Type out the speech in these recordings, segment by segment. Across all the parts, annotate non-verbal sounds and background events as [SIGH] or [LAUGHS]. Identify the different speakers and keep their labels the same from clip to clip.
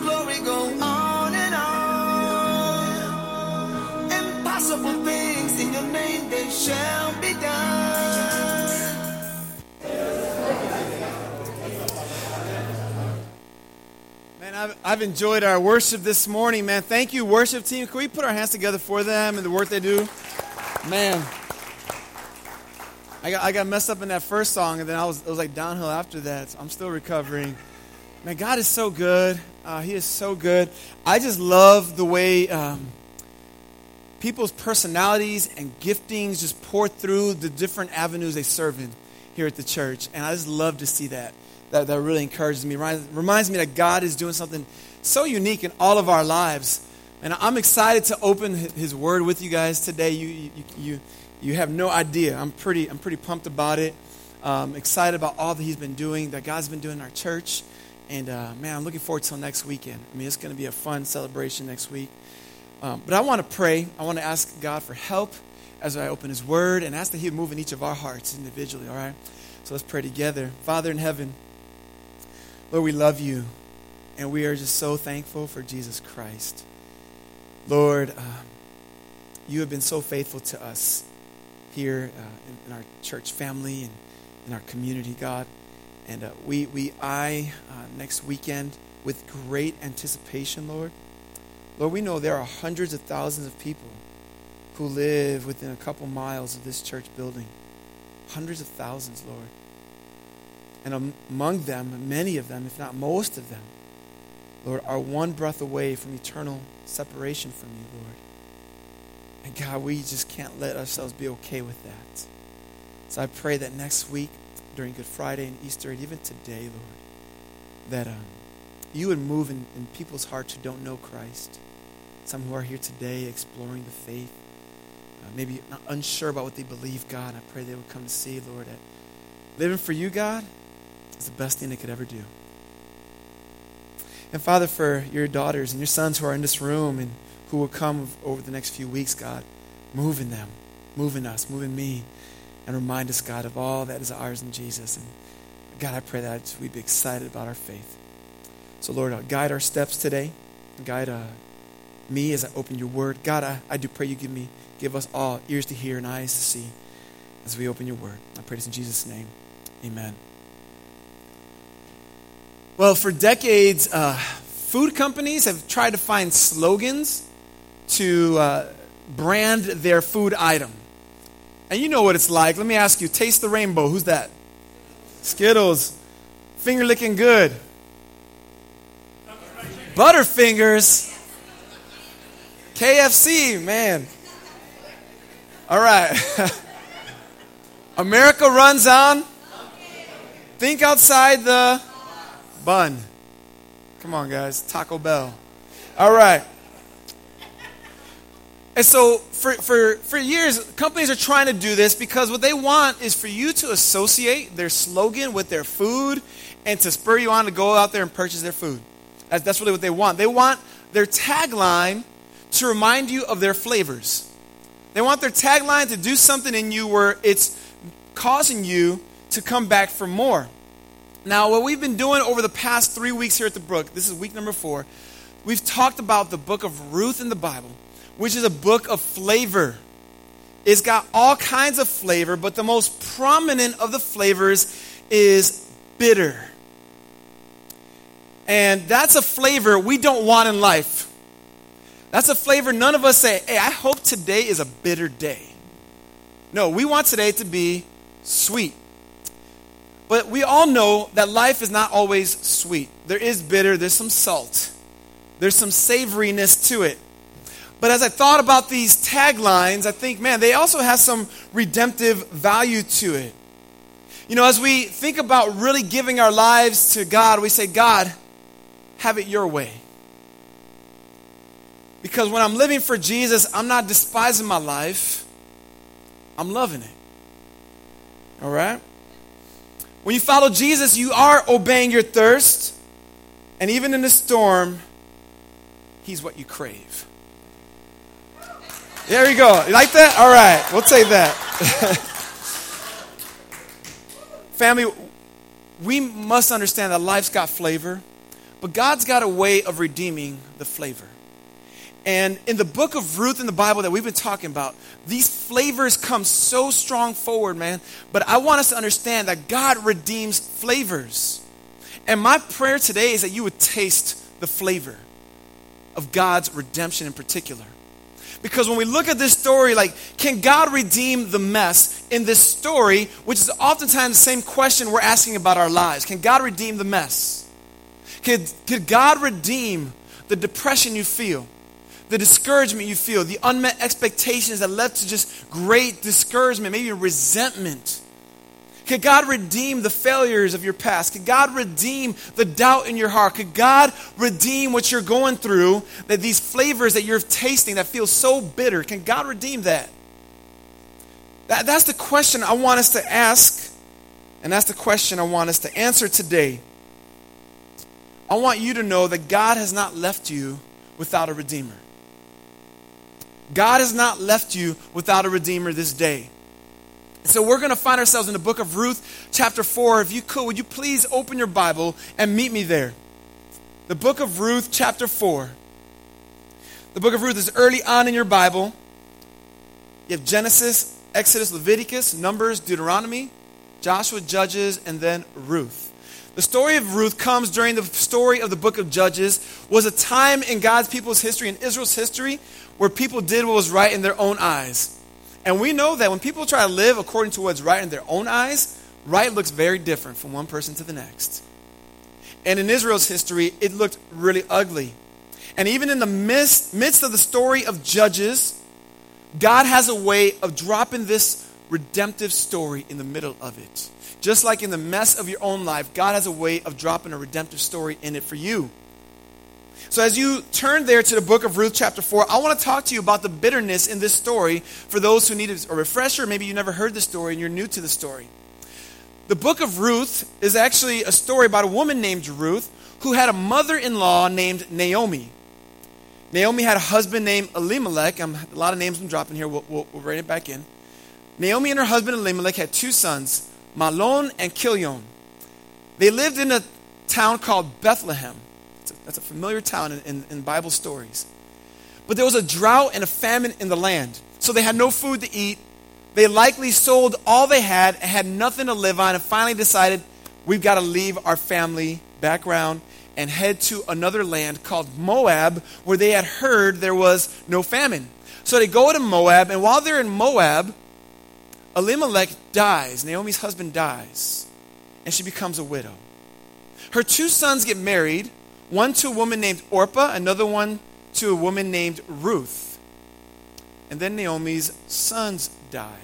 Speaker 1: glory go on and on. Impossible things in your name, they shall be done.
Speaker 2: Man, I've, I've enjoyed our worship this morning, man. Thank you, worship team. Can we put our hands together for them and the work they do? Man, I got, I got messed up in that first song, and then I was, it was like downhill after that. I'm still recovering. Man, God is so good. Uh, he is so good. I just love the way um, people's personalities and giftings just pour through the different avenues they serve in here at the church. And I just love to see that. That, that really encourages me. Reminds, reminds me that God is doing something so unique in all of our lives. And I'm excited to open His Word with you guys today. You, you, you, you have no idea. I'm pretty, I'm pretty pumped about it. Um, excited about all that He's been doing, that God's been doing in our church. And uh, man, I'm looking forward till next weekend. I mean, it's going to be a fun celebration next week. Um, but I want to pray. I want to ask God for help as I open His Word and ask that He would move in each of our hearts individually, all right? So let's pray together. Father in heaven, Lord, we love you, and we are just so thankful for Jesus Christ. Lord, um, you have been so faithful to us here uh, in, in, our church family and in our community, God. And uh, we, we eye uh, next weekend with great anticipation, Lord. Lord, we know there are hundreds of thousands of people who live within a couple miles of this church building. Hundreds of thousands, Lord. And among them, many of them, if not most of them, Lord, are one breath away from eternal separation from you, Lord. And God, we just can't let ourselves be okay with that. So I pray that next week, during Good Friday and Easter, and even today, Lord, that um, you would move in, in people's hearts who don't know Christ. Some who are here today exploring the faith, uh, maybe unsure about what they believe, God. I pray they would come to see, Lord, that living for you, God, is the best thing they could ever do. And Father, for your daughters and your sons who are in this room and who will come over the next few weeks, God, move in them, move in us, move in me, and remind us, God, of all that is ours in Jesus. And God, I pray that we'd be excited about our faith. So, Lord, uh, guide our steps today. Guide uh, me as I open your word. God, I, I do pray you give me, give us all ears to hear and eyes to see as we open your word. I pray this in Jesus' name. Amen. Well, for decades, uh, food companies have tried to find slogans to uh, brand their food item. And you know what it's like. Let me ask you taste the rainbow. Who's that? Skittles. Finger licking good. Butterfingers. KFC, man. All right. [LAUGHS] America runs on. Think outside the bun. Come on, guys. Taco Bell. All right. And so, for, for, for years, companies are trying to do this because what they want is for you to associate their slogan with their food and to spur you on to go out there and purchase their food. That's, that's really what they want. They want their tagline to remind you of their flavors. They want their tagline to do something in you where it's causing you to come back for more. Now, what we've been doing over the past three weeks here at the Brook, this is week number four, we've talked about the book of Ruth in the Bible, which is a book of flavor. It's got all kinds of flavor, but the most prominent of the flavors is bitter. And that's a flavor we don't want in life. That's a flavor none of us say, hey, I hope today is a bitter day. No, we want today to be sweet. But we all know that life is not always sweet. There is bitter, there's some salt, there's some savoriness to it. But as I thought about these taglines, I think, man, they also have some redemptive value to it. You know, as we think about really giving our lives to God, we say, God, have it your way. Because when I'm living for Jesus, I'm not despising my life, I'm loving it. All right? When you follow Jesus, you are obeying your thirst. And even in the storm, He's what you crave. There you go. You like that? All right, we'll take that. [LAUGHS] Family, we must understand that life's got flavor, but God's got a way of redeeming the flavor. And in the book of Ruth in the Bible that we've been talking about, these flavors come so strong forward, man. But I want us to understand that God redeems flavors. And my prayer today is that you would taste the flavor of God's redemption in particular. Because when we look at this story, like, can God redeem the mess in this story, which is oftentimes the same question we're asking about our lives? Can God redeem the mess? Could, could God redeem the depression you feel? the discouragement you feel, the unmet expectations that led to just great discouragement, maybe resentment. Could God redeem the failures of your past? Could God redeem the doubt in your heart? Could God redeem what you're going through, that these flavors that you're tasting that feel so bitter? Can God redeem that? that? That's the question I want us to ask, and that's the question I want us to answer today. I want you to know that God has not left you without a Redeemer. God has not left you without a Redeemer this day. So we're going to find ourselves in the book of Ruth, chapter 4. If you could, would you please open your Bible and meet me there? The book of Ruth, chapter 4. The book of Ruth is early on in your Bible. You have Genesis, Exodus, Leviticus, Numbers, Deuteronomy, Joshua, Judges, and then Ruth. The story of Ruth comes during the story of the book of Judges, was a time in God's people's history, in Israel's history, where people did what was right in their own eyes. And we know that when people try to live according to what's right in their own eyes, right looks very different from one person to the next. And in Israel's history, it looked really ugly. And even in the midst, midst of the story of Judges, God has a way of dropping this redemptive story in the middle of it. Just like in the mess of your own life, God has a way of dropping a redemptive story in it for you. So, as you turn there to the book of Ruth, chapter 4, I want to talk to you about the bitterness in this story for those who need a refresher. Maybe you never heard the story and you're new to the story. The book of Ruth is actually a story about a woman named Ruth who had a mother in law named Naomi. Naomi had a husband named Elimelech. I'm, a lot of names I'm dropping here. We'll, we'll, we'll write it back in. Naomi and her husband Elimelech had two sons, Mahlon and Chilion. They lived in a town called Bethlehem. That's a familiar town in, in, in Bible stories. But there was a drought and a famine in the land. So they had no food to eat. They likely sold all they had and had nothing to live on and finally decided we've got to leave our family background and head to another land called Moab where they had heard there was no famine. So they go to Moab, and while they're in Moab, Elimelech dies. Naomi's husband dies, and she becomes a widow. Her two sons get married, one to a woman named Orpah, another one to a woman named Ruth. And then Naomi's sons die.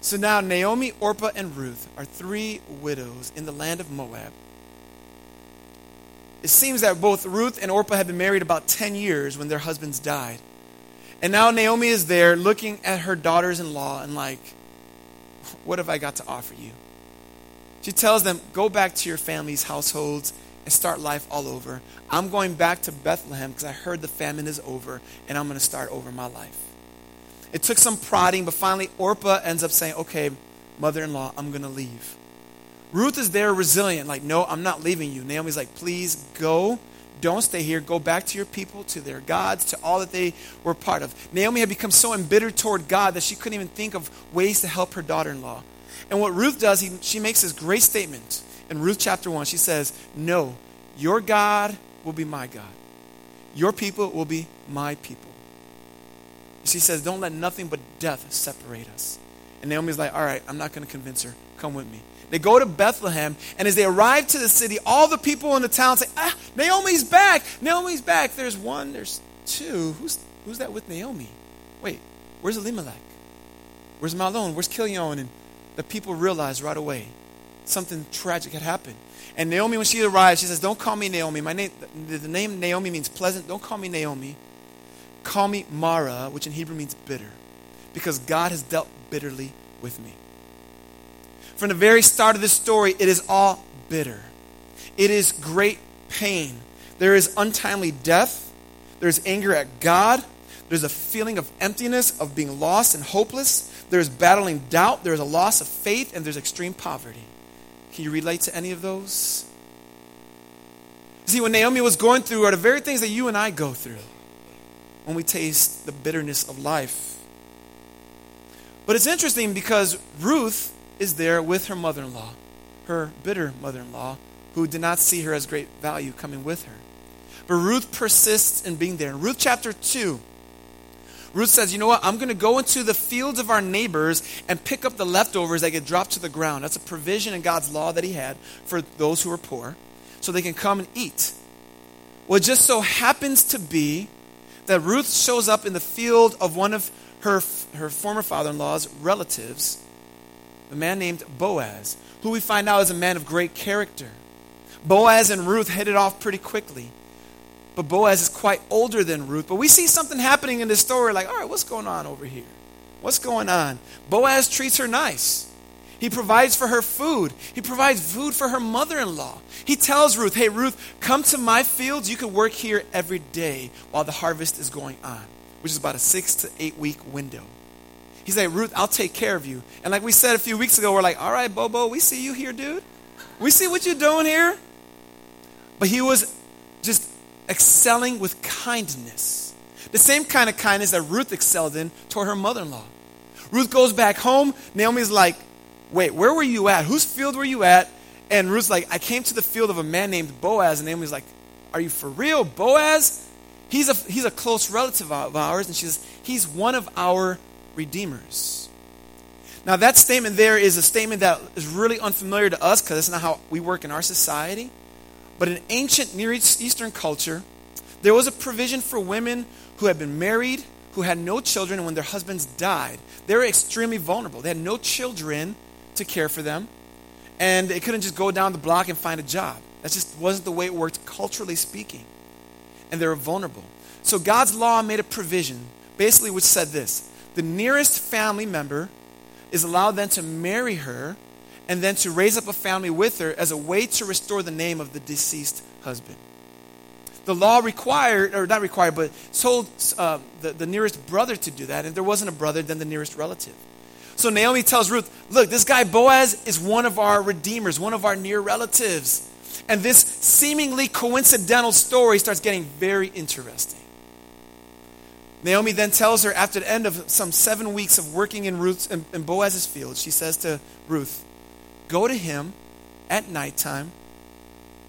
Speaker 2: So now Naomi, Orpah, and Ruth are three widows in the land of Moab. It seems that both Ruth and Orpah had been married about 10 years when their husbands died. And now Naomi is there looking at her daughters in law and, like, what have I got to offer you? She tells them, Go back to your family's households and start life all over. I'm going back to Bethlehem because I heard the famine is over and I'm going to start over my life. It took some prodding, but finally Orpah ends up saying, Okay, mother in law, I'm going to leave. Ruth is there resilient, like, No, I'm not leaving you. Naomi's like, Please go. Don't stay here. Go back to your people, to their gods, to all that they were part of. Naomi had become so embittered toward God that she couldn't even think of ways to help her daughter in law. And what Ruth does, he, she makes this great statement in Ruth chapter 1, she says, No, your God will be my God. Your people will be my people. She says, Don't let nothing but death separate us. And Naomi's like, All right, I'm not going to convince her. Come with me. They go to Bethlehem, and as they arrive to the city, all the people in the town say, Ah, Naomi's back. Naomi's back. There's one, there's two. Who's, who's that with Naomi? Wait, where's Elimelech? Where's Mahlon? Where's Chilion? And the people realize right away something tragic had happened. And Naomi, when she arrives, she says, Don't call me Naomi. My name, the, name Naomi means pleasant. Don't call me Naomi. Call me Mara, which in Hebrew means bitter, because God has dealt bitterly with me. From the very start of this story, it is all bitter. It is great pain. There is untimely death. There's anger at God. There's a feeling of emptiness, of being lost and hopeless. There's battling doubt. There's a loss of faith, and there's extreme poverty. Can you relate to any of those? See, what Naomi was going through are the very things that you and I go through when we taste the bitterness of life. But it's interesting because Ruth is there with her mother in law, her bitter mother in law, who did not see her as great value coming with her. But Ruth persists in being there. In Ruth chapter 2, Ruth says, You know what? I'm going to go into the fields of our neighbors and pick up the leftovers that get dropped to the ground. That's a provision in God's law that He had for those who are poor so they can come and eat. Well, it just so happens to be that Ruth shows up in the field of one of her, her former father in law's relatives, a man named Boaz, who we find out is a man of great character. Boaz and Ruth hit it off pretty quickly. But Boaz is quite older than Ruth. But we see something happening in this story like, all right, what's going on over here? What's going on? Boaz treats her nice. He provides for her food. He provides food for her mother in law. He tells Ruth, Hey, Ruth, come to my fields. You can work here every day while the harvest is going on, which is about a six to eight week window. He's like, Ruth, I'll take care of you. And like we said a few weeks ago, we're like, All right, Bobo, we see you here, dude. We see what you're doing here. But he was just excelling with kindness. The same kind of kindness that Ruth excelled in toward her mother in law. Ruth goes back home. Naomi's like, Wait, where were you at? Whose field were you at? And Ruth's like, I came to the field of a man named Boaz. And Naomi's like, Are you for real? Boaz? He's a, he's a close relative of ours. And she says, He's one of our redeemers. Now, that statement there is a statement that is really unfamiliar to us because it's not how we work in our society. But in ancient Near Eastern culture, there was a provision for women who had been married, who had no children, and when their husbands died, they were extremely vulnerable. They had no children to care for them, and they couldn't just go down the block and find a job. That just wasn't the way it worked, culturally speaking. And they were vulnerable. So God's law made a provision, basically, which said this the nearest family member is allowed then to marry her and then to raise up a family with her as a way to restore the name of the deceased husband. The law required, or not required, but told uh, the, the nearest brother to do that. And if there wasn't a brother, then the nearest relative. So Naomi tells Ruth, Look, this guy Boaz is one of our redeemers, one of our near relatives. And this seemingly coincidental story starts getting very interesting. Naomi then tells her, after the end of some seven weeks of working in, Ruth's, in, in Boaz's field, she says to Ruth, Go to him at nighttime,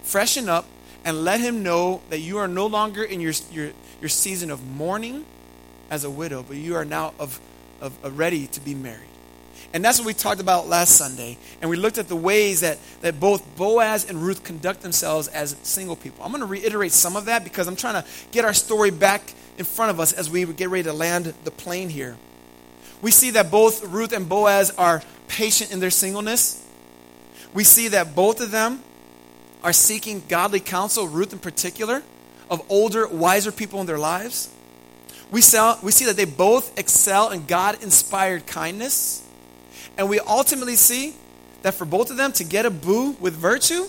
Speaker 2: freshen up, and let him know that you are no longer in your, your, your season of mourning as a widow, but you are now of, of, of ready to be married. And that's what we talked about last Sunday. And we looked at the ways that, that both Boaz and Ruth conduct themselves as single people. I'm going to reiterate some of that because I'm trying to get our story back in front of us as we get ready to land the plane here. We see that both Ruth and Boaz are patient in their singleness. We see that both of them are seeking godly counsel, Ruth in particular, of older, wiser people in their lives. We, sell, we see that they both excel in God inspired kindness. And we ultimately see that for both of them to get a boo with virtue,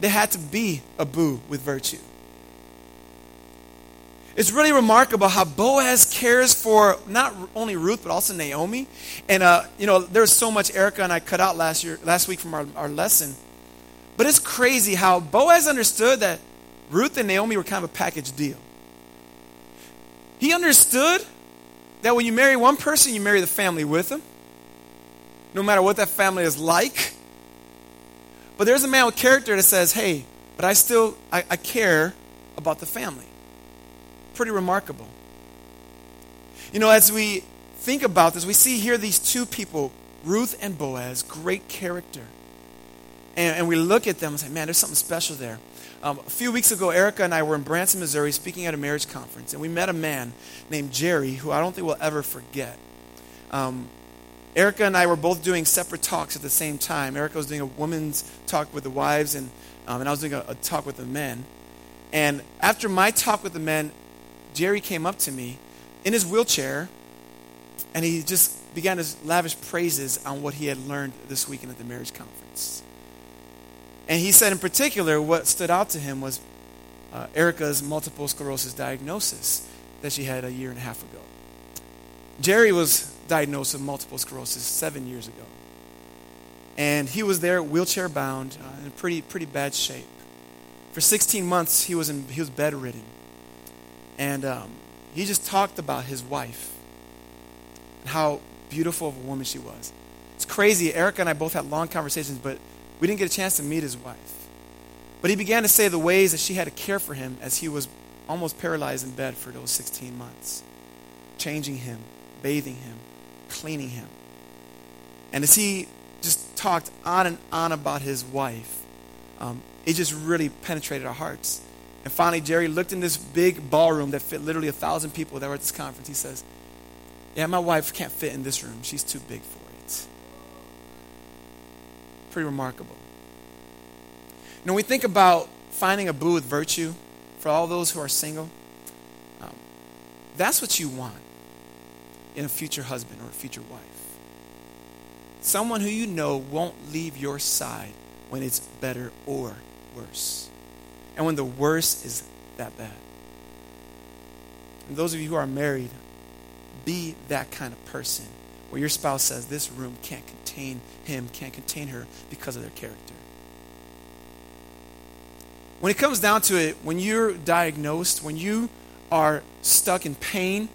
Speaker 2: they had to be a boo with virtue. It's really remarkable how Boaz cares for not only Ruth but also Naomi. And uh, you know, there was so much Erica and I cut out last year, last week from our, our lesson. But it's crazy how Boaz understood that Ruth and Naomi were kind of a package deal. He understood that when you marry one person, you marry the family with them no matter what that family is like. But there's a man with character that says, hey, but I still, I, I care about the family. Pretty remarkable. You know, as we think about this, we see here these two people, Ruth and Boaz, great character. And, and we look at them and say, man, there's something special there. Um, a few weeks ago, Erica and I were in Branson, Missouri, speaking at a marriage conference, and we met a man named Jerry, who I don't think we'll ever forget. Um, Erica and I were both doing separate talks at the same time. Erica was doing a woman's talk with the wives, and, um, and I was doing a, a talk with the men. And after my talk with the men, Jerry came up to me in his wheelchair, and he just began to lavish praises on what he had learned this weekend at the marriage conference. And he said, in particular, what stood out to him was uh, Erica's multiple sclerosis diagnosis that she had a year and a half ago. Jerry was diagnosed with multiple sclerosis seven years ago. And he was there, wheelchair bound, uh, in pretty, pretty bad shape. For 16 months, he was, in, he was bedridden. And um, he just talked about his wife and how beautiful of a woman she was. It's crazy. Erica and I both had long conversations, but we didn't get a chance to meet his wife. But he began to say the ways that she had to care for him as he was almost paralyzed in bed for those 16 months, changing him, bathing him, cleaning him. And as he just talked on and on about his wife, um, it just really penetrated our hearts. And finally, Jerry looked in this big ballroom that fit literally a thousand people that were at this conference. He says, Yeah, my wife can't fit in this room. She's too big for it. Pretty remarkable. You know, we think about finding a boo with virtue, for all those who are single, um, that's what you want in a future husband or a future wife. Someone who you know won't leave your side when it's better or worse. And when the worst is that bad. And those of you who are married, be that kind of person where your spouse says, This room can't contain him, can't contain her because of their character. When it comes down to it, when you're diagnosed, when you are stuck in pain,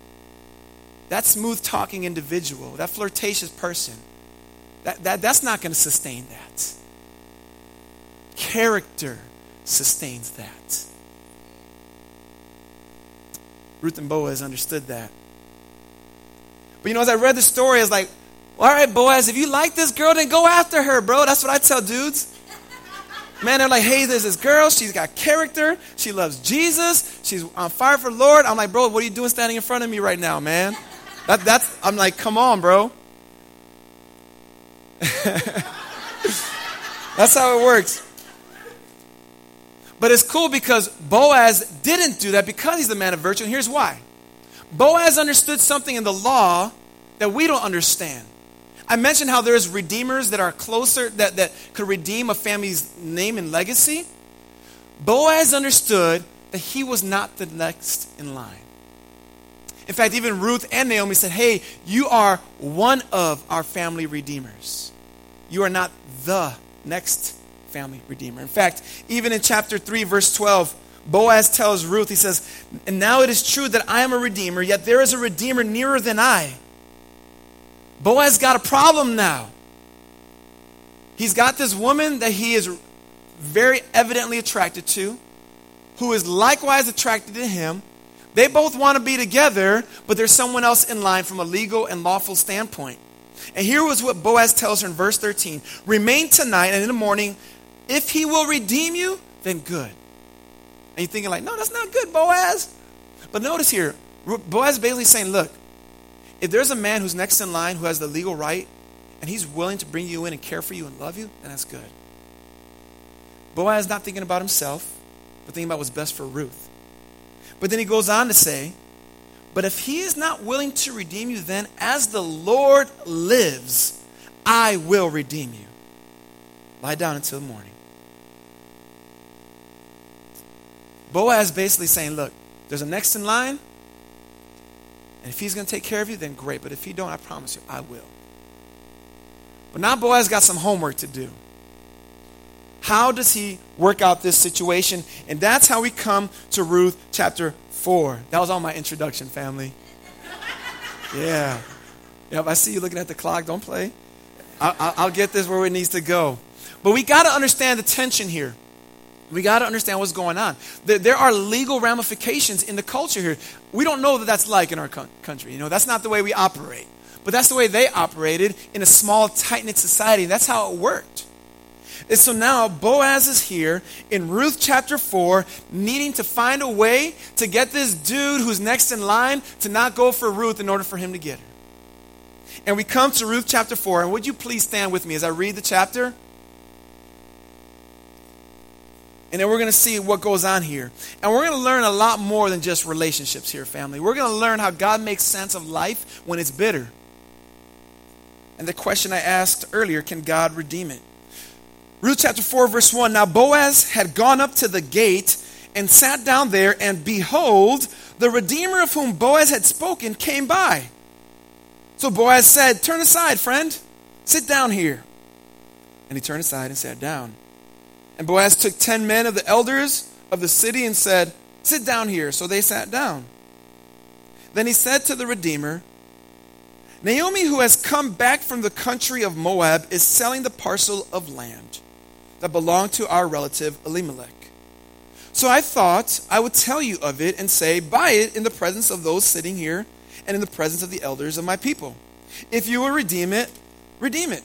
Speaker 2: that smooth talking individual, that flirtatious person, that, that, that's not going to sustain that. Character sustains that. Ruth and Boaz understood that. But you know, as I read the story, I was like, all right, Boaz, if you like this girl, then go after her, bro. That's what I tell dudes. Man, they're like, hey, there's this girl. She's got character. She loves Jesus. She's on fire for the Lord. I'm like, bro, what are you doing standing in front of me right now, man? That, that's, I'm like, come on, bro. [LAUGHS] that's how it works. But it's cool because Boaz didn't do that because he's the man of virtue. And here's why Boaz understood something in the law that we don't understand. I mentioned how there's redeemers that are closer, that, that could redeem a family's name and legacy. Boaz understood that he was not the next in line. In fact, even Ruth and Naomi said, Hey, you are one of our family redeemers. You are not the next family redeemer. In fact, even in chapter 3, verse 12, Boaz tells Ruth, he says, And now it is true that I am a redeemer, yet there is a redeemer nearer than I. Boaz got a problem now. He's got this woman that he is very evidently attracted to, who is likewise attracted to him. They both want to be together, but there's someone else in line from a legal and lawful standpoint. And here was what Boaz tells her in verse 13 Remain tonight, and in the morning, if he will redeem you, then good. And you're thinking, like, no, that's not good, Boaz. But notice here, Boaz is basically saying, look, if there's a man who's next in line who has the legal right and he's willing to bring you in and care for you and love you, then that's good. Boaz is not thinking about himself, but thinking about what's best for Ruth. But then he goes on to say, But if he is not willing to redeem you, then as the Lord lives, I will redeem you. Lie down until morning. Boaz basically saying, Look, there's a next in line. And if he's going to take care of you, then great. But if he don't, I promise you, I will. But now Boaz got some homework to do. How does he work out this situation? And that's how we come to Ruth chapter 4. That was all my introduction, family. [LAUGHS] Yeah. Yep, I see you looking at the clock. Don't play. I, will get this where it needs to go. But we got to understand the tension here. We got to understand what's going on. There are legal ramifications in the culture here. We don't know that that's like in our country. You know, that's not the way we operate. But that's the way they operated in a small, tight knit society. That's how it worked. And so now Boaz is here in Ruth chapter 4, needing to find a way to get this dude who's next in line to not go for Ruth in order for him to get her. And we come to Ruth chapter 4, and would you please stand with me as I read the chapter? And then we're going to see what goes on here. And we're going to learn a lot more than just relationships here, family. We're going to learn how God makes sense of life when it's bitter. And the question I asked earlier can God redeem it? Ruth chapter 4, verse 1 Now Boaz had gone up to the gate and sat down there, and behold, the Redeemer of whom Boaz had spoken came by. So Boaz said, Turn aside, friend, sit down here. And he turned aside and sat down. And Boaz took ten men of the elders of the city and said, Sit down here. So they sat down. Then he said to the Redeemer, Naomi, who has come back from the country of Moab, is selling the parcel of land that belonged to our relative Elimelech. So I thought I would tell you of it and say, Buy it in the presence of those sitting here and in the presence of the elders of my people. If you will redeem it, redeem it.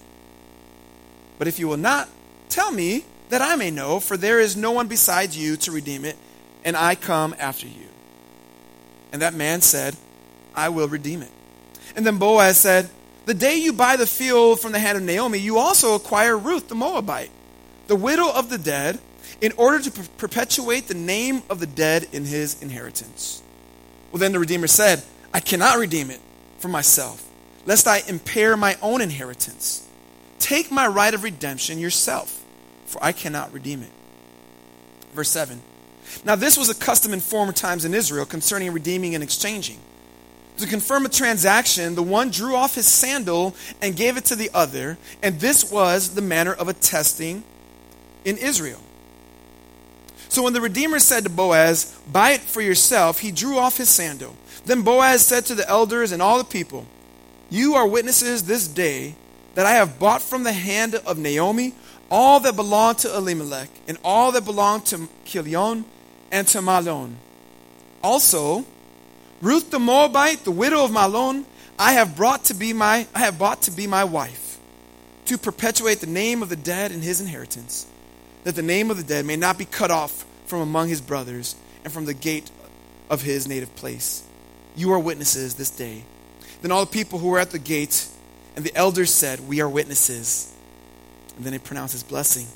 Speaker 2: But if you will not, tell me that I may know, for there is no one besides you to redeem it, and I come after you. And that man said, I will redeem it. And then Boaz said, The day you buy the field from the hand of Naomi, you also acquire Ruth the Moabite, the widow of the dead in order to per- perpetuate the name of the dead in his inheritance. Well, then the Redeemer said, I cannot redeem it for myself, lest I impair my own inheritance. Take my right of redemption yourself, for I cannot redeem it. Verse 7. Now, this was a custom in former times in Israel concerning redeeming and exchanging. To confirm a transaction, the one drew off his sandal and gave it to the other, and this was the manner of attesting in Israel. So when the Redeemer said to Boaz, Buy it for yourself, he drew off his sandal. Then Boaz said to the elders and all the people, You are witnesses this day that I have bought from the hand of Naomi all that belonged to Elimelech, and all that belonged to Chilion and to Mahlon. Also, Ruth the Moabite, the widow of Mahlon, I have brought to be my I have bought to be my wife, to perpetuate the name of the dead in his inheritance that the name of the dead may not be cut off from among his brothers and from the gate of his native place. You are witnesses this day. Then all the people who were at the gate and the elders said, We are witnesses. And then he pronounced his blessing.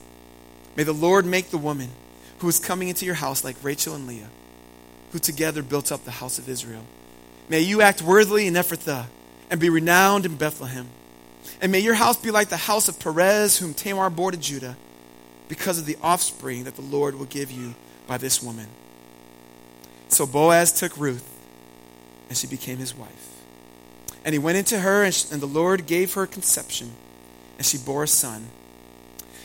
Speaker 2: May the Lord make the woman who is coming into your house like Rachel and Leah, who together built up the house of Israel. May you act worthily in Ephrathah and be renowned in Bethlehem. And may your house be like the house of Perez, whom Tamar bore to Judah because of the offspring that the Lord will give you by this woman. So Boaz took Ruth, and she became his wife. And he went into her, and, the Lord gave her conception, and she bore a son.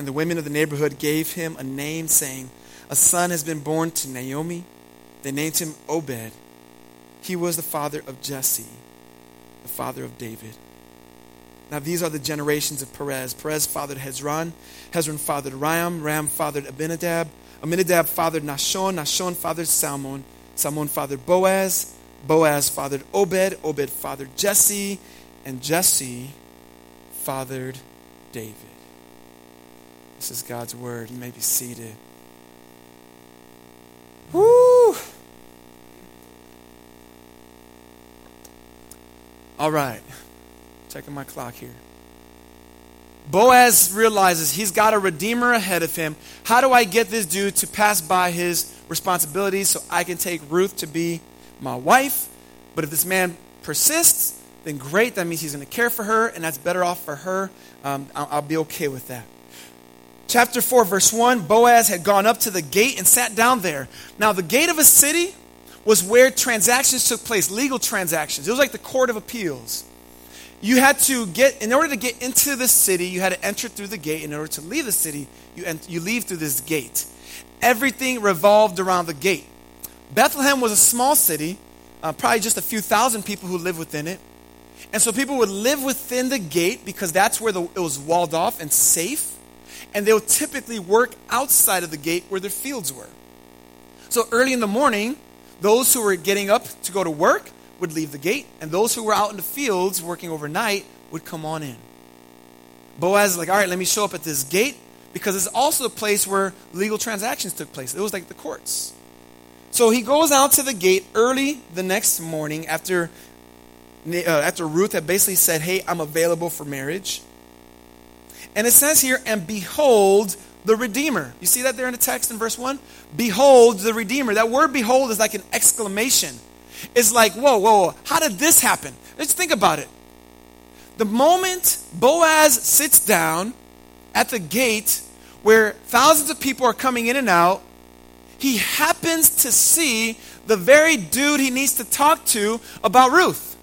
Speaker 2: And the women of the neighborhood gave him a name, saying, A son has been born to Naomi. They named him Obed. He was the father of Jesse, the father of David. Now, these are the generations of Perez. Perez fathered Hezron. Hezron fathered Ram. Ram fathered Abinadab. Amminadab fathered Nahshon. Nahshon fathered Salmon. Salmon fathered Boaz. Boaz fathered Obed. Obed fathered Jesse. And Jesse fathered David. This is God's word. You may be seated. Woo! All right. Checking my clock here. Boaz realizes he's got a redeemer ahead of him. How do I get this dude to pass by his responsibilities so I can take Ruth to be my wife? But if this man persists, then great. That means he's going to care for her, and that's better off for her. Um, I'll, I'll be okay with that. Chapter 4, verse 1 Boaz had gone up to the gate and sat down there. Now, the gate of a city was where transactions took place, legal transactions. It was like the court of appeals. You had to get in order to get into the city you had to enter through the gate. In order to leave the city you, ent- you leave through this gate. Everything revolved around the gate. Bethlehem was a small city uh, probably just a few thousand people who lived within it. And so people would live within the gate because that's where the, it was walled off and safe and they would typically work outside of the gate where their fields were so early in the morning those who were getting up to go to work would leave the gate, and those who were out in the fields working overnight would come on in. Boaz is like, all right, let me show up at this gate because it's also a place where legal transactions took place. It was like the courts. So he goes out to the gate early the next morning after, uh, after Ruth had basically said, hey, I'm available for marriage. And it says here, and behold, the Redeemer. You see that there in the text in verse 1? Behold the Redeemer. That word behold is like an exclamation. It's like, whoa, whoa, whoa. how did this happen? Let's think about it. The moment Boaz sits down at the gate where thousands of people are coming in and out, he happens to see the very dude he needs to talk to about Ruth.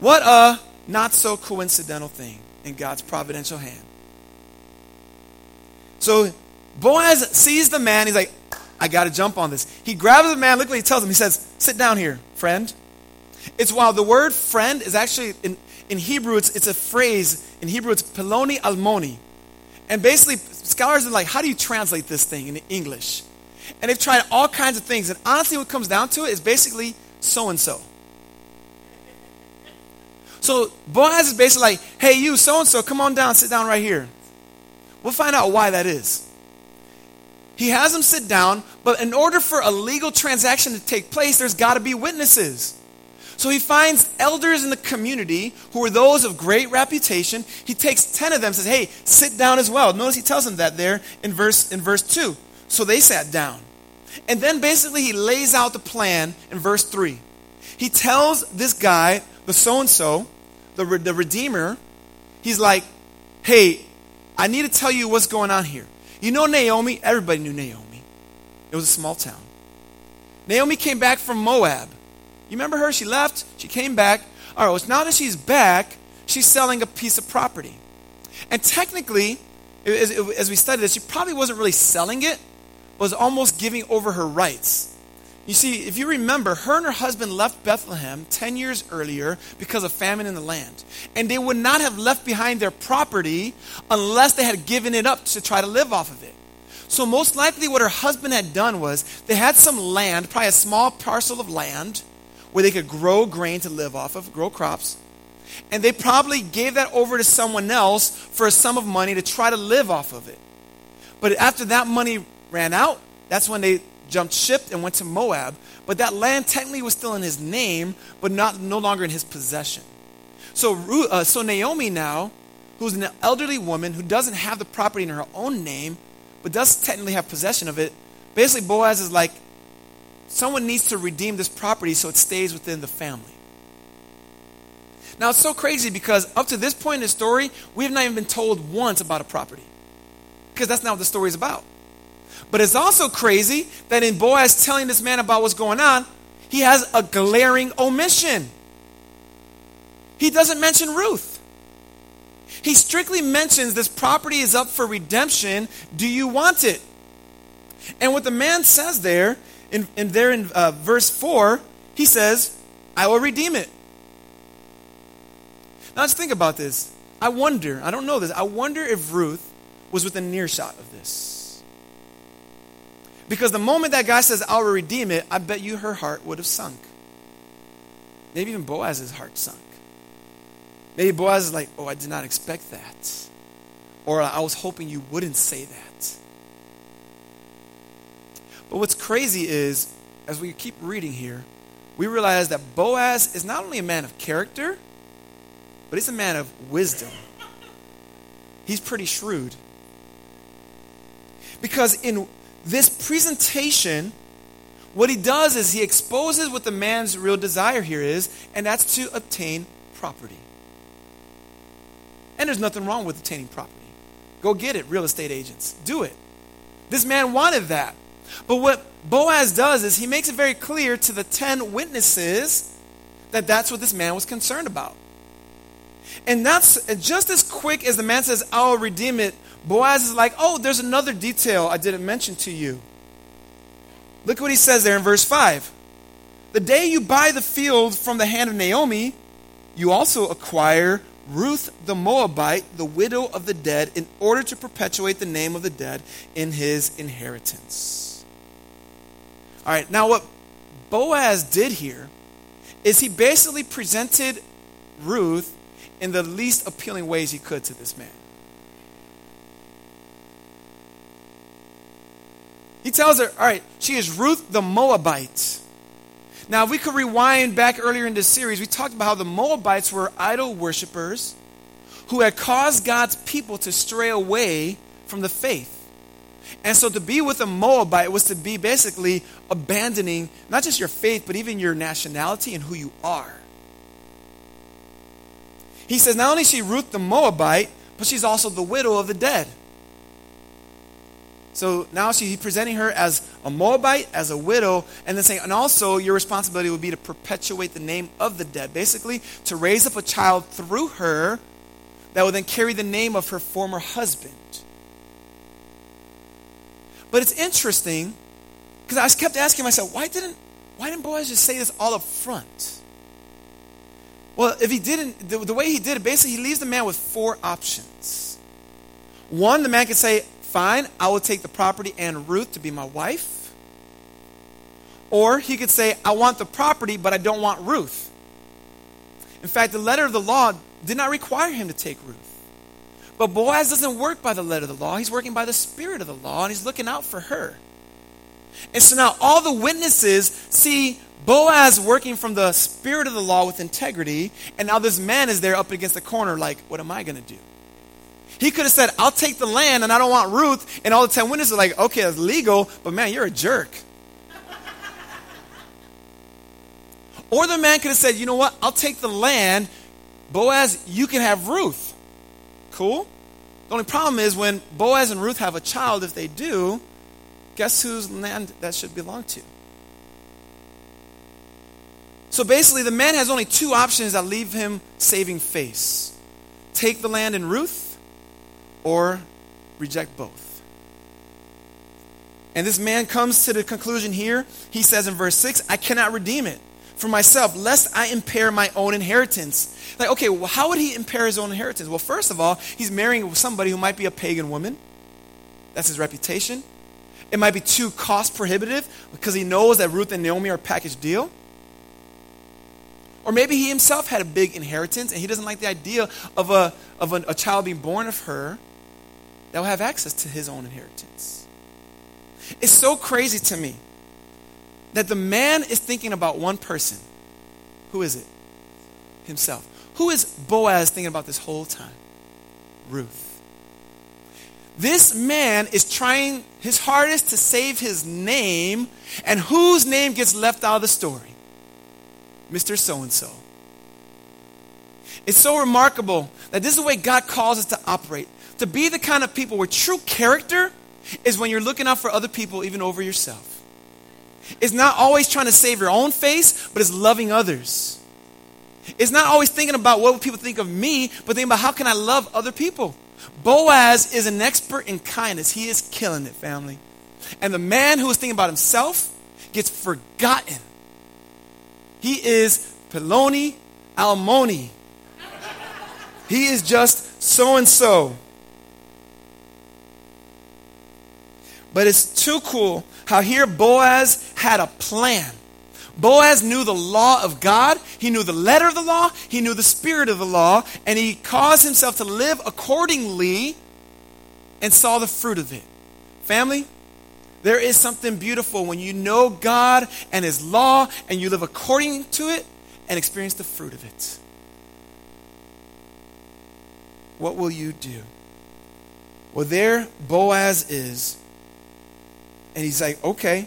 Speaker 2: What a not so coincidental thing in God's providential hand. So Boaz sees the man. He's like, I got to jump on this. He grabs the man. Look what he tells him. He says, Sit down here, friend. It's while the word friend is actually, in, in Hebrew, it's, it's a phrase. In Hebrew, it's peloni almoni. And basically, scholars are like, How do you translate this thing in English? And they've tried all kinds of things. And honestly, what comes down to it is basically so and so. So Boaz is basically like, Hey, you, so and so, come on down, sit down right here. We'll find out why that is. He has him sit down, but in order for a legal transaction to take place, there's got to be witnesses. So he finds elders in the community who are those of great reputation. He takes 10 of them says, "Hey, sit down as well." Notice he tells them that there in verse in verse 2. So they sat down. And then basically he lays out the plan in verse 3. He tells this guy, the so and so, the the redeemer, he's like, "Hey, I need to tell you what's going on here. You know Naomi? Everybody knew Naomi. It was a small town. Naomi came back from Moab. You remember her? She left, she came back. All right, well, now that she's back, she's selling a piece of property. And technically, as, we studied this, she probably wasn't really selling it, was almost giving over her rights. You see, if you remember, her and her husband left Bethlehem 10 years earlier because of famine in the land. And they would not have left behind their property unless they had given it up to try to live off of it. So, most likely, what her husband had done was they had some land, probably a small parcel of land, where they could grow grain to live off of, grow crops. And they probably gave that over to someone else for a sum of money to try to live off of it. But after that money ran out, that's when they jumped ship and went to Moab, but that land technically was still in his name, but not no longer in his possession. So, uh, so Naomi now, who's an elderly woman who doesn't have the property in her own name, but does technically have possession of it, basically Boaz is like, someone needs to redeem this property so it stays within the family. Now it's so crazy because up to this point in the story, we have not even been told once about a property. Because that's not what the story is about. But it's also crazy that in Boaz telling this man about what's going on, he has a glaring omission. He doesn't mention Ruth. He strictly mentions this property is up for redemption. Do you want it? And what the man says there, in, in there in uh, verse 4, he says, I will redeem it. Now let's think about this. I wonder, I don't know this, I wonder if Ruth was within earshot of. Because the moment that guy says, I'll redeem it, I bet you her heart would have sunk. Maybe even Boaz's heart sunk. Maybe Boaz is like, Oh, I did not expect that. Or I was hoping you wouldn't say that. But what's crazy is, as we keep reading here, we realize that Boaz is not only a man of character, but he's a man of wisdom. He's pretty shrewd. Because in this presentation, what he does is he exposes what the man's real desire here is, and that's to obtain property. And there's nothing wrong with obtaining property. Go get it, real estate agents. Do it. This man wanted that. But what Boaz does is he makes it very clear to the 10 witnesses that that's what this man was concerned about. And that's just as quick as the man says, I'll redeem it Boaz is like, oh, there's another detail I didn't mention to you. Look what he says there in verse 5. The day you buy the field from the hand of Naomi, you also acquire Ruth the Moabite, the widow of the dead, in order to perpetuate the name of the dead in his inheritance. All right, now what Boaz did here is he basically presented Ruth in the least appealing ways he could to this man. He tells her, all right, she is Ruth the Moabite. Now, if we could rewind back earlier in this series, we talked about how the Moabites were idol worshippers who had caused God's people to stray away from the faith. And so to be with a Moabite was to be basically abandoning not just your faith, but even your nationality and who you are. He says not only is she Ruth the Moabite, but she's also the widow of the dead. So now she's presenting her as a Moabite, as a widow, and then saying, and also your responsibility would be to perpetuate the name of the dead. Basically, to raise up a child through her that would then carry the name of her former husband. But it's interesting because I kept asking myself, why didn't why didn't Boaz just say this all up front? Well, if he didn't, the, the way he did it, basically he leaves the man with four options. One, the man could say, Fine, I will take the property and Ruth to be my wife. Or he could say, I want the property, but I don't want Ruth. In fact, the letter of the law did not require him to take Ruth. But Boaz doesn't work by the letter of the law, he's working by the spirit of the law, and he's looking out for her. And so now all the witnesses see Boaz working from the spirit of the law with integrity, and now this man is there up against the corner, like, what am I going to do? He could have said, I'll take the land and I don't want Ruth. And all the 10 witnesses are like, okay, it's legal, but man, you're a jerk. or the man could have said, you know what? I'll take the land. Boaz, you can have Ruth. Cool? The only problem is when Boaz and Ruth have a child, if they do, guess whose land that should belong to? So basically, the man has only two options that leave him saving face take the land in Ruth or reject both. And this man comes to the conclusion here. He says in verse 6, I cannot redeem it for myself, lest I impair my own inheritance. Like, okay, well, how would he impair his own inheritance? Well, first of all, he's marrying somebody who might be a pagan woman. That's his reputation. It might be too cost prohibitive because he knows that Ruth and Naomi are a package deal. Or maybe he himself had a big inheritance and he doesn't like the idea of a, of a, a child being born of her that will have access to his own inheritance. It's so crazy to me that the man is thinking about one person. Who is it? Himself. Who is Boaz thinking about this whole time? Ruth. This man is trying his hardest to save his name, and whose name gets left out of the story? Mr. So and so. It's so remarkable that this is the way God calls us to operate to be the kind of people where true character is when you're looking out for other people even over yourself. It's not always trying to save your own face, but it's loving others. It's not always thinking about what people think of me, but thinking about how can I love other people. Boaz is an expert in kindness. He is killing it, family. And the man who is thinking about himself gets forgotten. He is Peloni Almoni. He is just so and so. But it's too cool how here Boaz had a plan. Boaz knew the law of God, he knew the letter of the law, he knew the spirit of the law, and he caused himself to live accordingly and saw the fruit of it. Family, there is something beautiful when you know God and his law and you live according to it and experience the fruit of it. What will you do? Well, there Boaz is and he's like, okay.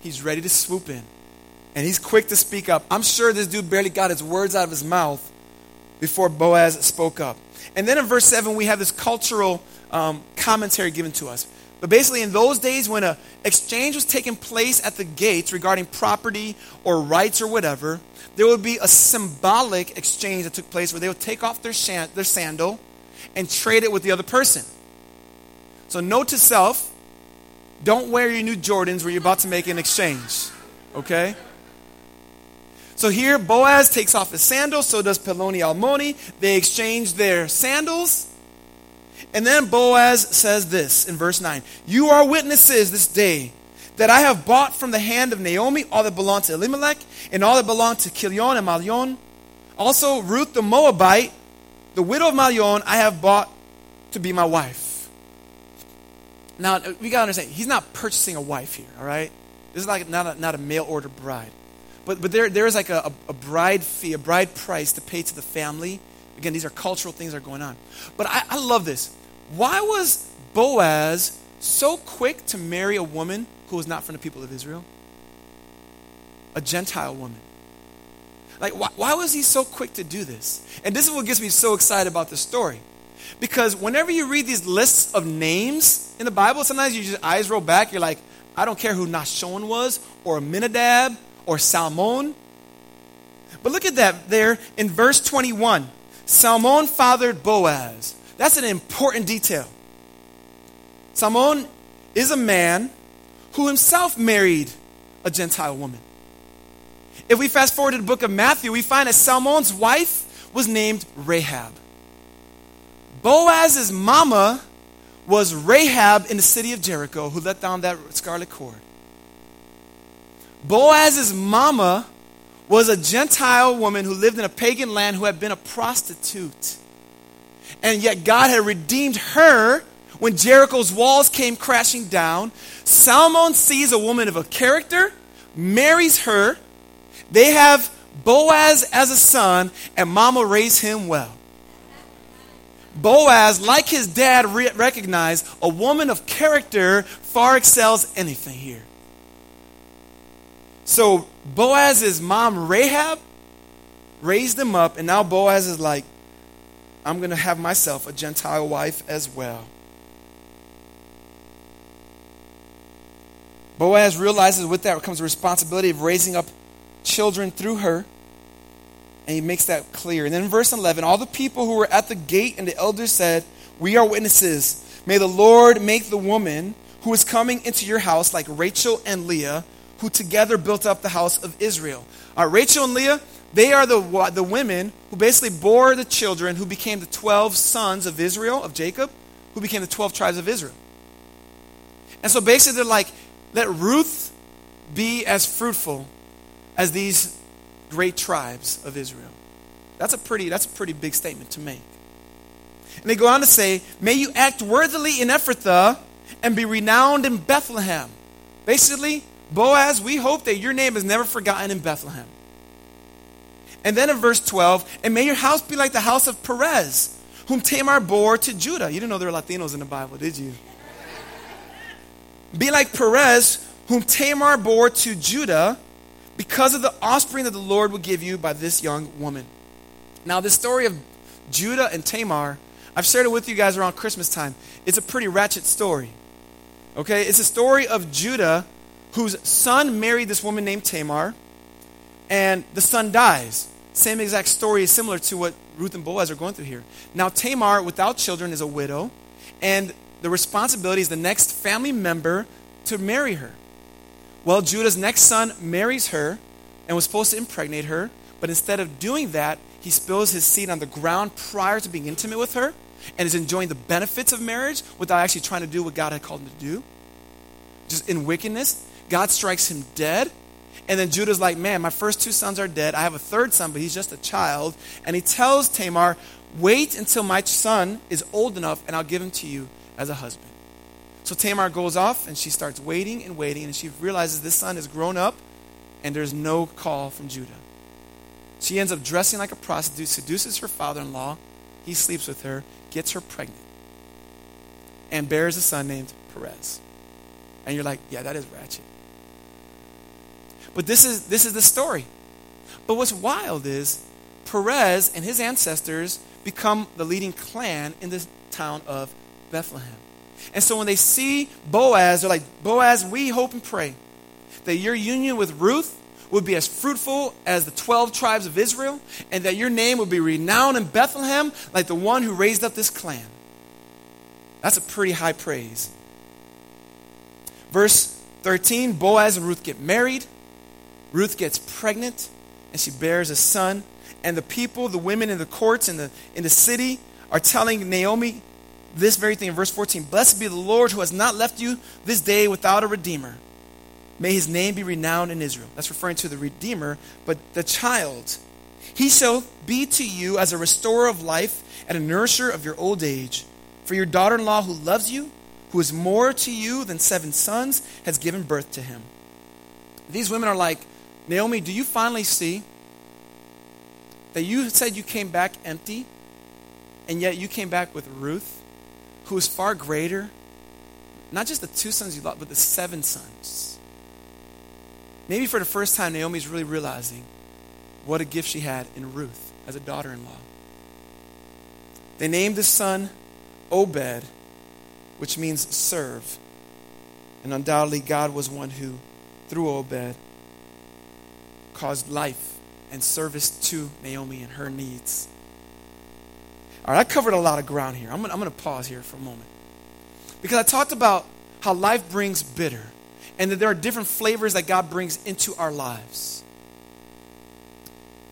Speaker 2: He's ready to swoop in. And he's quick to speak up. I'm sure this dude barely got his words out of his mouth before Boaz spoke up. And then in verse 7, we have this cultural um, commentary given to us. But basically, in those days when an exchange was taking place at the gates regarding property or rights or whatever, there would be a symbolic exchange that took place where they would take off their, shan- their sandal and trade it with the other person. So, note to self don't wear your new Jordans when you're about to make an exchange. Okay? So here, Boaz takes off his sandals, so does Peloni Almoni. They exchange their sandals. And then Boaz says this in verse 9 You are witnesses this day that I have bought from the hand of Naomi all that belonged to Elimelech and all that belonged to Chilion and Mahlon. Also, Ruth the Moabite, the widow of Mahlon, I have bought to be my wife. Now, uh, we got to understand, he's not purchasing a wife here, all right? This is like not a, not a mail order bride. But, but there, there is like a, a bride fee, a bride price to pay to the family. Again, these are cultural things that are going on. But I, I love this. Why was Boaz so quick to marry a woman who was not from the people of Israel? A Gentile woman. Like, why, why was he so quick to do this? And this is what gets me so excited about the story. Because whenever you read these lists of names in the Bible, sometimes you just eyes roll back. You're like, I don't care who Nahshon was, or Amminadab, or Salmon. But look at that there in verse 21. Salmon fathered Boaz. That's an important detail. Salmon is a man who himself married a Gentile woman. If we fast forward to the book of Matthew, we find that Salmon's wife was named Rahab. Boaz's mama was Rahab in the city of Jericho who let down that scarlet cord. Boaz's mama was a Gentile woman who lived in a pagan land who had been a prostitute. And yet God had redeemed her when Jericho's walls came crashing down. Salmon sees a woman of a character, marries her. They have Boaz as a son, and mama raised him well. Boaz, like his dad, re- recognized a woman of character far excels anything here. So Boaz's mom, Rahab, raised him up, and now Boaz is like, I'm going to have myself a Gentile wife as well. Boaz realizes with that comes the responsibility of raising up children through her. And he makes that clear. And then in verse 11, all the people who were at the gate and the elders said, We are witnesses. May the Lord make the woman who is coming into your house like Rachel and Leah, who together built up the house of Israel. Uh, Rachel and Leah, they are the, the women who basically bore the children who became the 12 sons of Israel, of Jacob, who became the 12 tribes of Israel. And so basically, they're like, let Ruth be as fruitful as these great tribes of Israel. That's a pretty, that's a pretty big statement to make. And they go on to say, May you act worthily in Ephrathah and be renowned in Bethlehem. Basically, Boaz, we hope that your name is never forgotten in Bethlehem. And then in verse 12, and may your house be like the house of Perez, whom Tamar bore to Judah. You didn't know there were Latinos in the Bible, did you? be like Perez, whom Tamar bore to Judah, because of the offspring that the Lord will give you by this young woman. Now, this story of Judah and Tamar, I've shared it with you guys around Christmas time. It's a pretty ratchet story. Okay? It's a story of Judah whose son married this woman named Tamar, and the son dies. Same exact story is similar to what Ruth and Boaz are going through here. Now, Tamar, without children, is a widow, and the responsibility is the next family member to marry her. Well, Judah's next son marries her and was supposed to impregnate her, but instead of doing that, he spills his seed on the ground prior to being intimate with her and is enjoying the benefits of marriage without actually trying to do what God had called him to do. Just in wickedness, God strikes him dead. And then Judah's like, Man, my first two sons are dead. I have a third son, but he's just a child. And he tells Tamar, Wait until my son is old enough, and I'll give him to you as a husband. So Tamar goes off and she starts waiting and waiting, and she realizes this son is grown up and there's no call from Judah. She ends up dressing like a prostitute, seduces her father in law. He sleeps with her, gets her pregnant, and bears a son named Perez. And you're like, yeah, that is ratchet. But this is, this is the story. But what's wild is Perez and his ancestors become the leading clan in the town of Bethlehem. And so when they see Boaz, they're like, Boaz, we hope and pray that your union with Ruth would be as fruitful as the 12 tribes of Israel, and that your name would be renowned in Bethlehem like the one who raised up this clan. That's a pretty high praise. Verse 13 Boaz and Ruth get married. Ruth gets pregnant, and she bears a son. And the people, the women in the courts in the, in the city, are telling Naomi, this very thing in verse 14 Blessed be the Lord who has not left you this day without a redeemer. May his name be renowned in Israel. That's referring to the redeemer, but the child. He shall be to you as a restorer of life and a nourisher of your old age. For your daughter in law who loves you, who is more to you than seven sons, has given birth to him. These women are like, Naomi, do you finally see that you said you came back empty, and yet you came back with Ruth? who is far greater not just the two sons you lost, but the seven sons. Maybe for the first time, Naomi's really realizing what a gift she had in Ruth as a daughter in law. They named the son Obed, which means serve. And undoubtedly, God was one who, through Obed, caused life and service to Naomi and her needs. All right, I covered a lot of ground here. I'm going to pause here for a moment. Because I talked about how life brings bitter and that there are different flavors that God brings into our lives.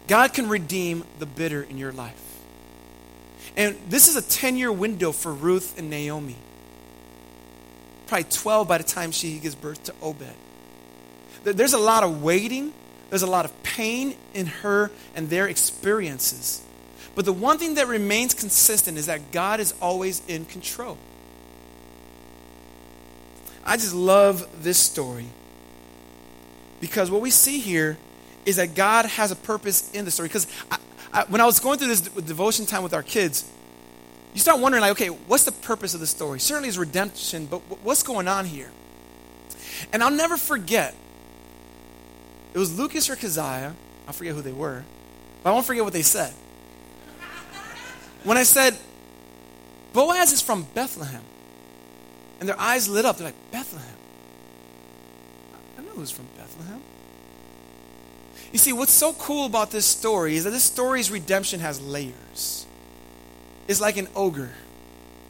Speaker 2: God can redeem the bitter in your life. And this is a 10 year window for Ruth and Naomi. Probably 12 by the time she gives birth to Obed. There's a lot of waiting, there's a lot of pain in her and their experiences. But the one thing that remains consistent is that God is always in control. I just love this story because what we see here is that God has a purpose in the story. Because when I was going through this devotion time with our kids, you start wondering, like, okay, what's the purpose of the story? Certainly it's redemption, but what's going on here? And I'll never forget, it was Lucas or Keziah, I forget who they were, but I won't forget what they said. When I said, Boaz is from Bethlehem, and their eyes lit up, they're like, Bethlehem? I know who's from Bethlehem. You see, what's so cool about this story is that this story's redemption has layers. It's like an ogre,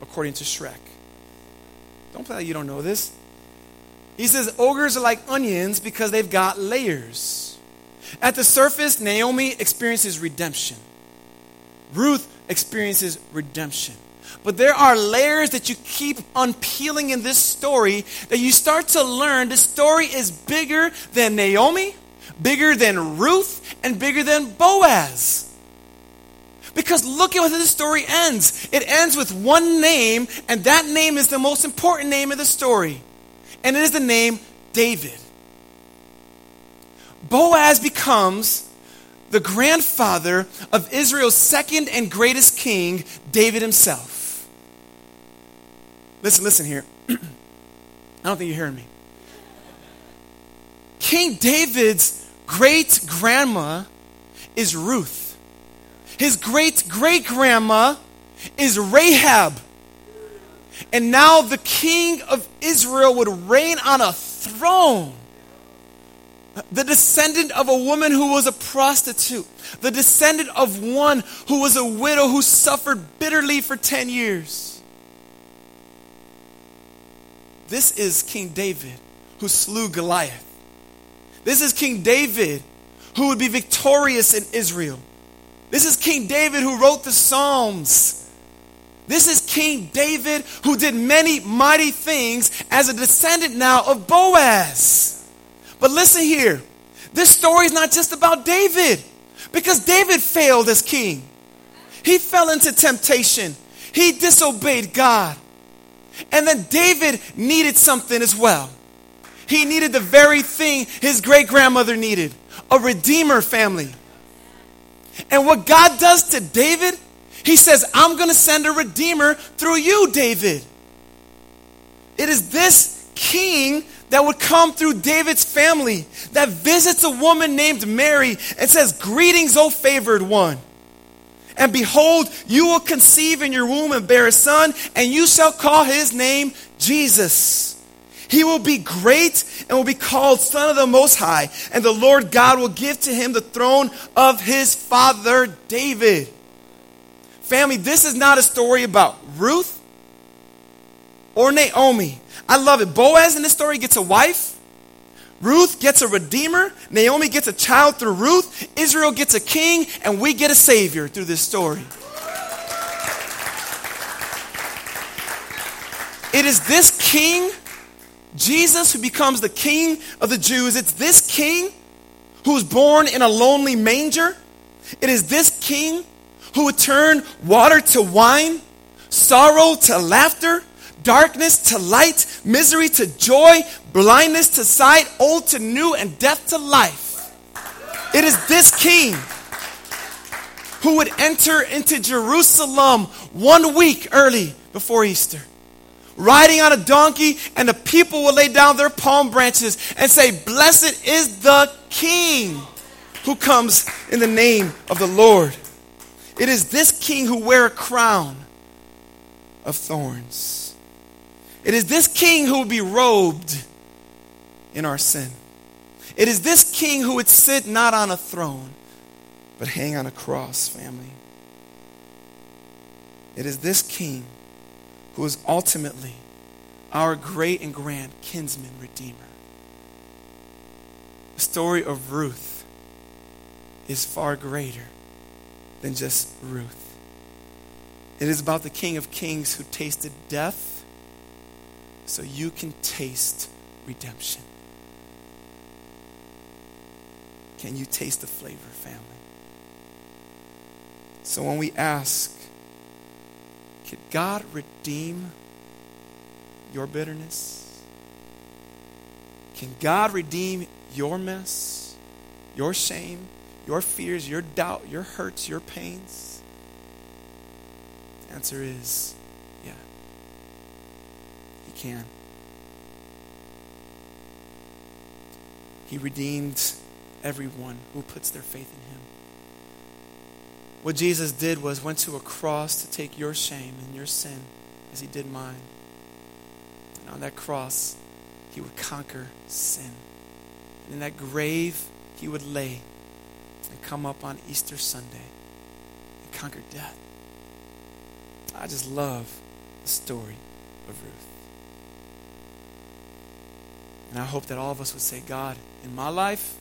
Speaker 2: according to Shrek. Don't play like you don't know this. He says ogres are like onions because they've got layers. At the surface, Naomi experiences redemption. Ruth experiences redemption. But there are layers that you keep unpeeling in this story that you start to learn the story is bigger than Naomi, bigger than Ruth, and bigger than Boaz. Because look at how this story ends. It ends with one name, and that name is the most important name of the story. And it is the name David. Boaz becomes the grandfather of Israel's second and greatest king, David himself. Listen, listen here. [CLEARS THROAT] I don't think you're hearing me. King David's great grandma is Ruth. His great great grandma is Rahab. And now the king of Israel would reign on a throne. The descendant of a woman who was a prostitute. The descendant of one who was a widow who suffered bitterly for 10 years. This is King David who slew Goliath. This is King David who would be victorious in Israel. This is King David who wrote the Psalms. This is King David who did many mighty things as a descendant now of Boaz. But listen here this story is not just about David because David failed as king. He fell into temptation, he disobeyed God. And then David needed something as well. He needed the very thing his great grandmother needed a redeemer family. And what God does to David, he says, I'm going to send a redeemer through you, David. It is this king that would come through David's family that visits a woman named Mary and says, Greetings, O favored one. And behold, you will conceive in your womb and bear a son, and you shall call his name Jesus. He will be great and will be called Son of the Most High, and the Lord God will give to him the throne of his father David. Family, this is not a story about Ruth or Naomi. I love it. Boaz in this story gets a wife. Ruth gets a redeemer. Naomi gets a child through Ruth. Israel gets a king, and we get a savior through this story. It is this king Jesus, who becomes the king of the Jews, it's this king who was born in a lonely manger. It is this king who would turn water to wine, sorrow to laughter, darkness to light, misery to joy, blindness to sight, old to new, and death to life. It is this king who would enter into Jerusalem one week early before Easter riding on a donkey, and the people will lay down their palm branches and say, Blessed is the King who comes in the name of the Lord. It is this King who wear a crown of thorns. It is this King who will be robed in our sin. It is this King who would sit not on a throne, but hang on a cross, family. It is this King who is ultimately our great and grand kinsman redeemer. The story of Ruth is far greater than just Ruth. It is about the King of Kings who tasted death so you can taste redemption. Can you taste the flavor, family? So when we ask, can God redeem your bitterness? Can God redeem your mess, your shame, your fears, your doubt, your hurts, your pains? The answer is yeah. He can. He redeemed everyone who puts their faith in him. What Jesus did was went to a cross to take your shame and your sin as he did mine. And on that cross, he would conquer sin. And in that grave, he would lay come up on Easter Sunday and conquer death. I just love the story of Ruth. And I hope that all of us would say, God, in my life,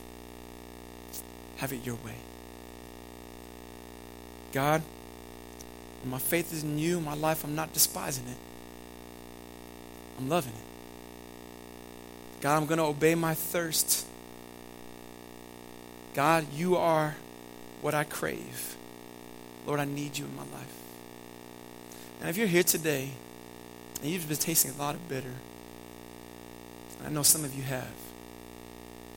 Speaker 2: have it your way. God, when my faith is in you, my life, I'm not despising it. I'm loving it. God, I'm going to obey my thirst. God, you are what I crave. Lord, I need you in my life. And if you're here today and you've been tasting a lot of bitter, I know some of you have.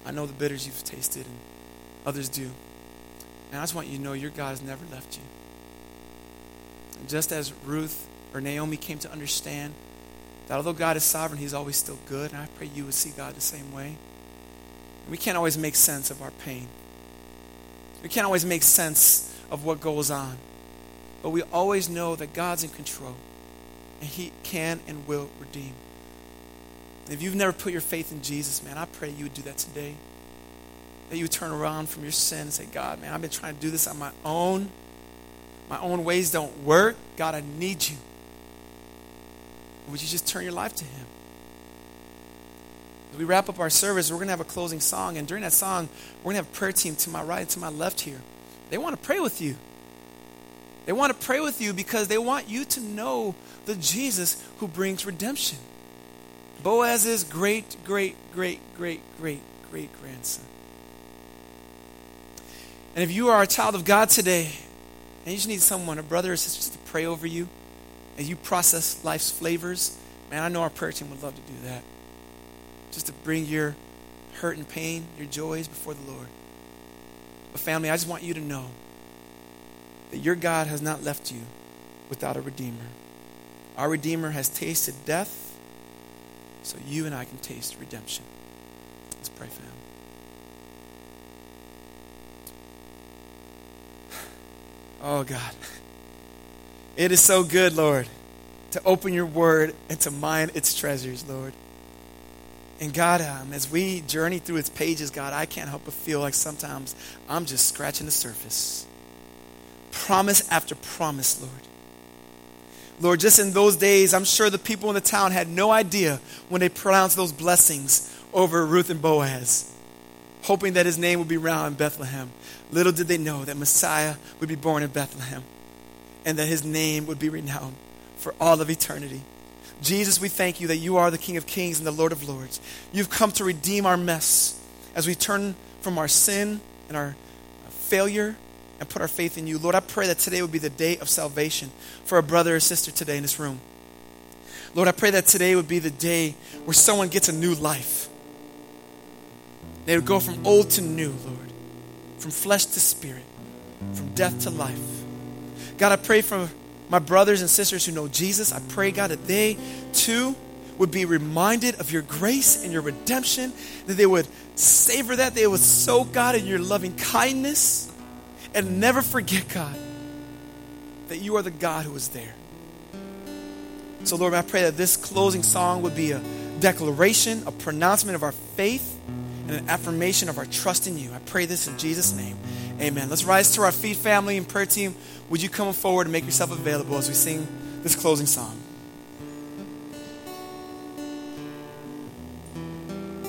Speaker 2: I know the bitters you've tasted and others do. And I just want you to know your God has never left you. And just as Ruth or Naomi came to understand that although God is sovereign, He's always still good, and I pray you would see God the same way. And we can't always make sense of our pain. We can't always make sense of what goes on. But we always know that God's in control, and He can and will redeem. And if you've never put your faith in Jesus, man, I pray you would do that today that you turn around from your sin and say, God, man, I've been trying to do this on my own. My own ways don't work. God, I need you. Would you just turn your life to Him? We wrap up our service, we're going to have a closing song. And during that song, we're going to have a prayer team to my right and to my left here. They want to pray with you. They want to pray with you because they want you to know the Jesus who brings redemption. Boaz's great, great, great, great, great, great grandson. And if you are a child of God today, and you just need someone, a brother or sister, to pray over you as you process life's flavors, man, I know our prayer team would love to do that. Just to bring your hurt and pain, your joys before the Lord. But, family, I just want you to know that your God has not left you without a Redeemer. Our Redeemer has tasted death, so you and I can taste redemption. Let's pray, family. Oh, God. It is so good, Lord, to open your word and to mine its treasures, Lord. And God, um, as we journey through its pages, God, I can't help but feel like sometimes I'm just scratching the surface. Promise after promise, Lord. Lord, just in those days, I'm sure the people in the town had no idea when they pronounced those blessings over Ruth and Boaz, hoping that his name would be round in Bethlehem. Little did they know that Messiah would be born in Bethlehem and that his name would be renowned for all of eternity. Jesus, we thank you that you are the King of Kings and the Lord of Lords. You've come to redeem our mess as we turn from our sin and our failure and put our faith in you. Lord, I pray that today would be the day of salvation for a brother or sister today in this room. Lord, I pray that today would be the day where someone gets a new life. They would go from old to new, Lord, from flesh to spirit, from death to life. God, I pray for my brothers and sisters who know Jesus, I pray, God, that they too would be reminded of your grace and your redemption, that they would savor that, they would soak, God, in your loving kindness, and never forget, God, that you are the God who is there. So, Lord, I pray that this closing song would be a declaration, a pronouncement of our faith, and an affirmation of our trust in you. I pray this in Jesus' name. Amen. Let's rise to our feet, family and prayer team. Would you come forward and make yourself available as we sing this closing song?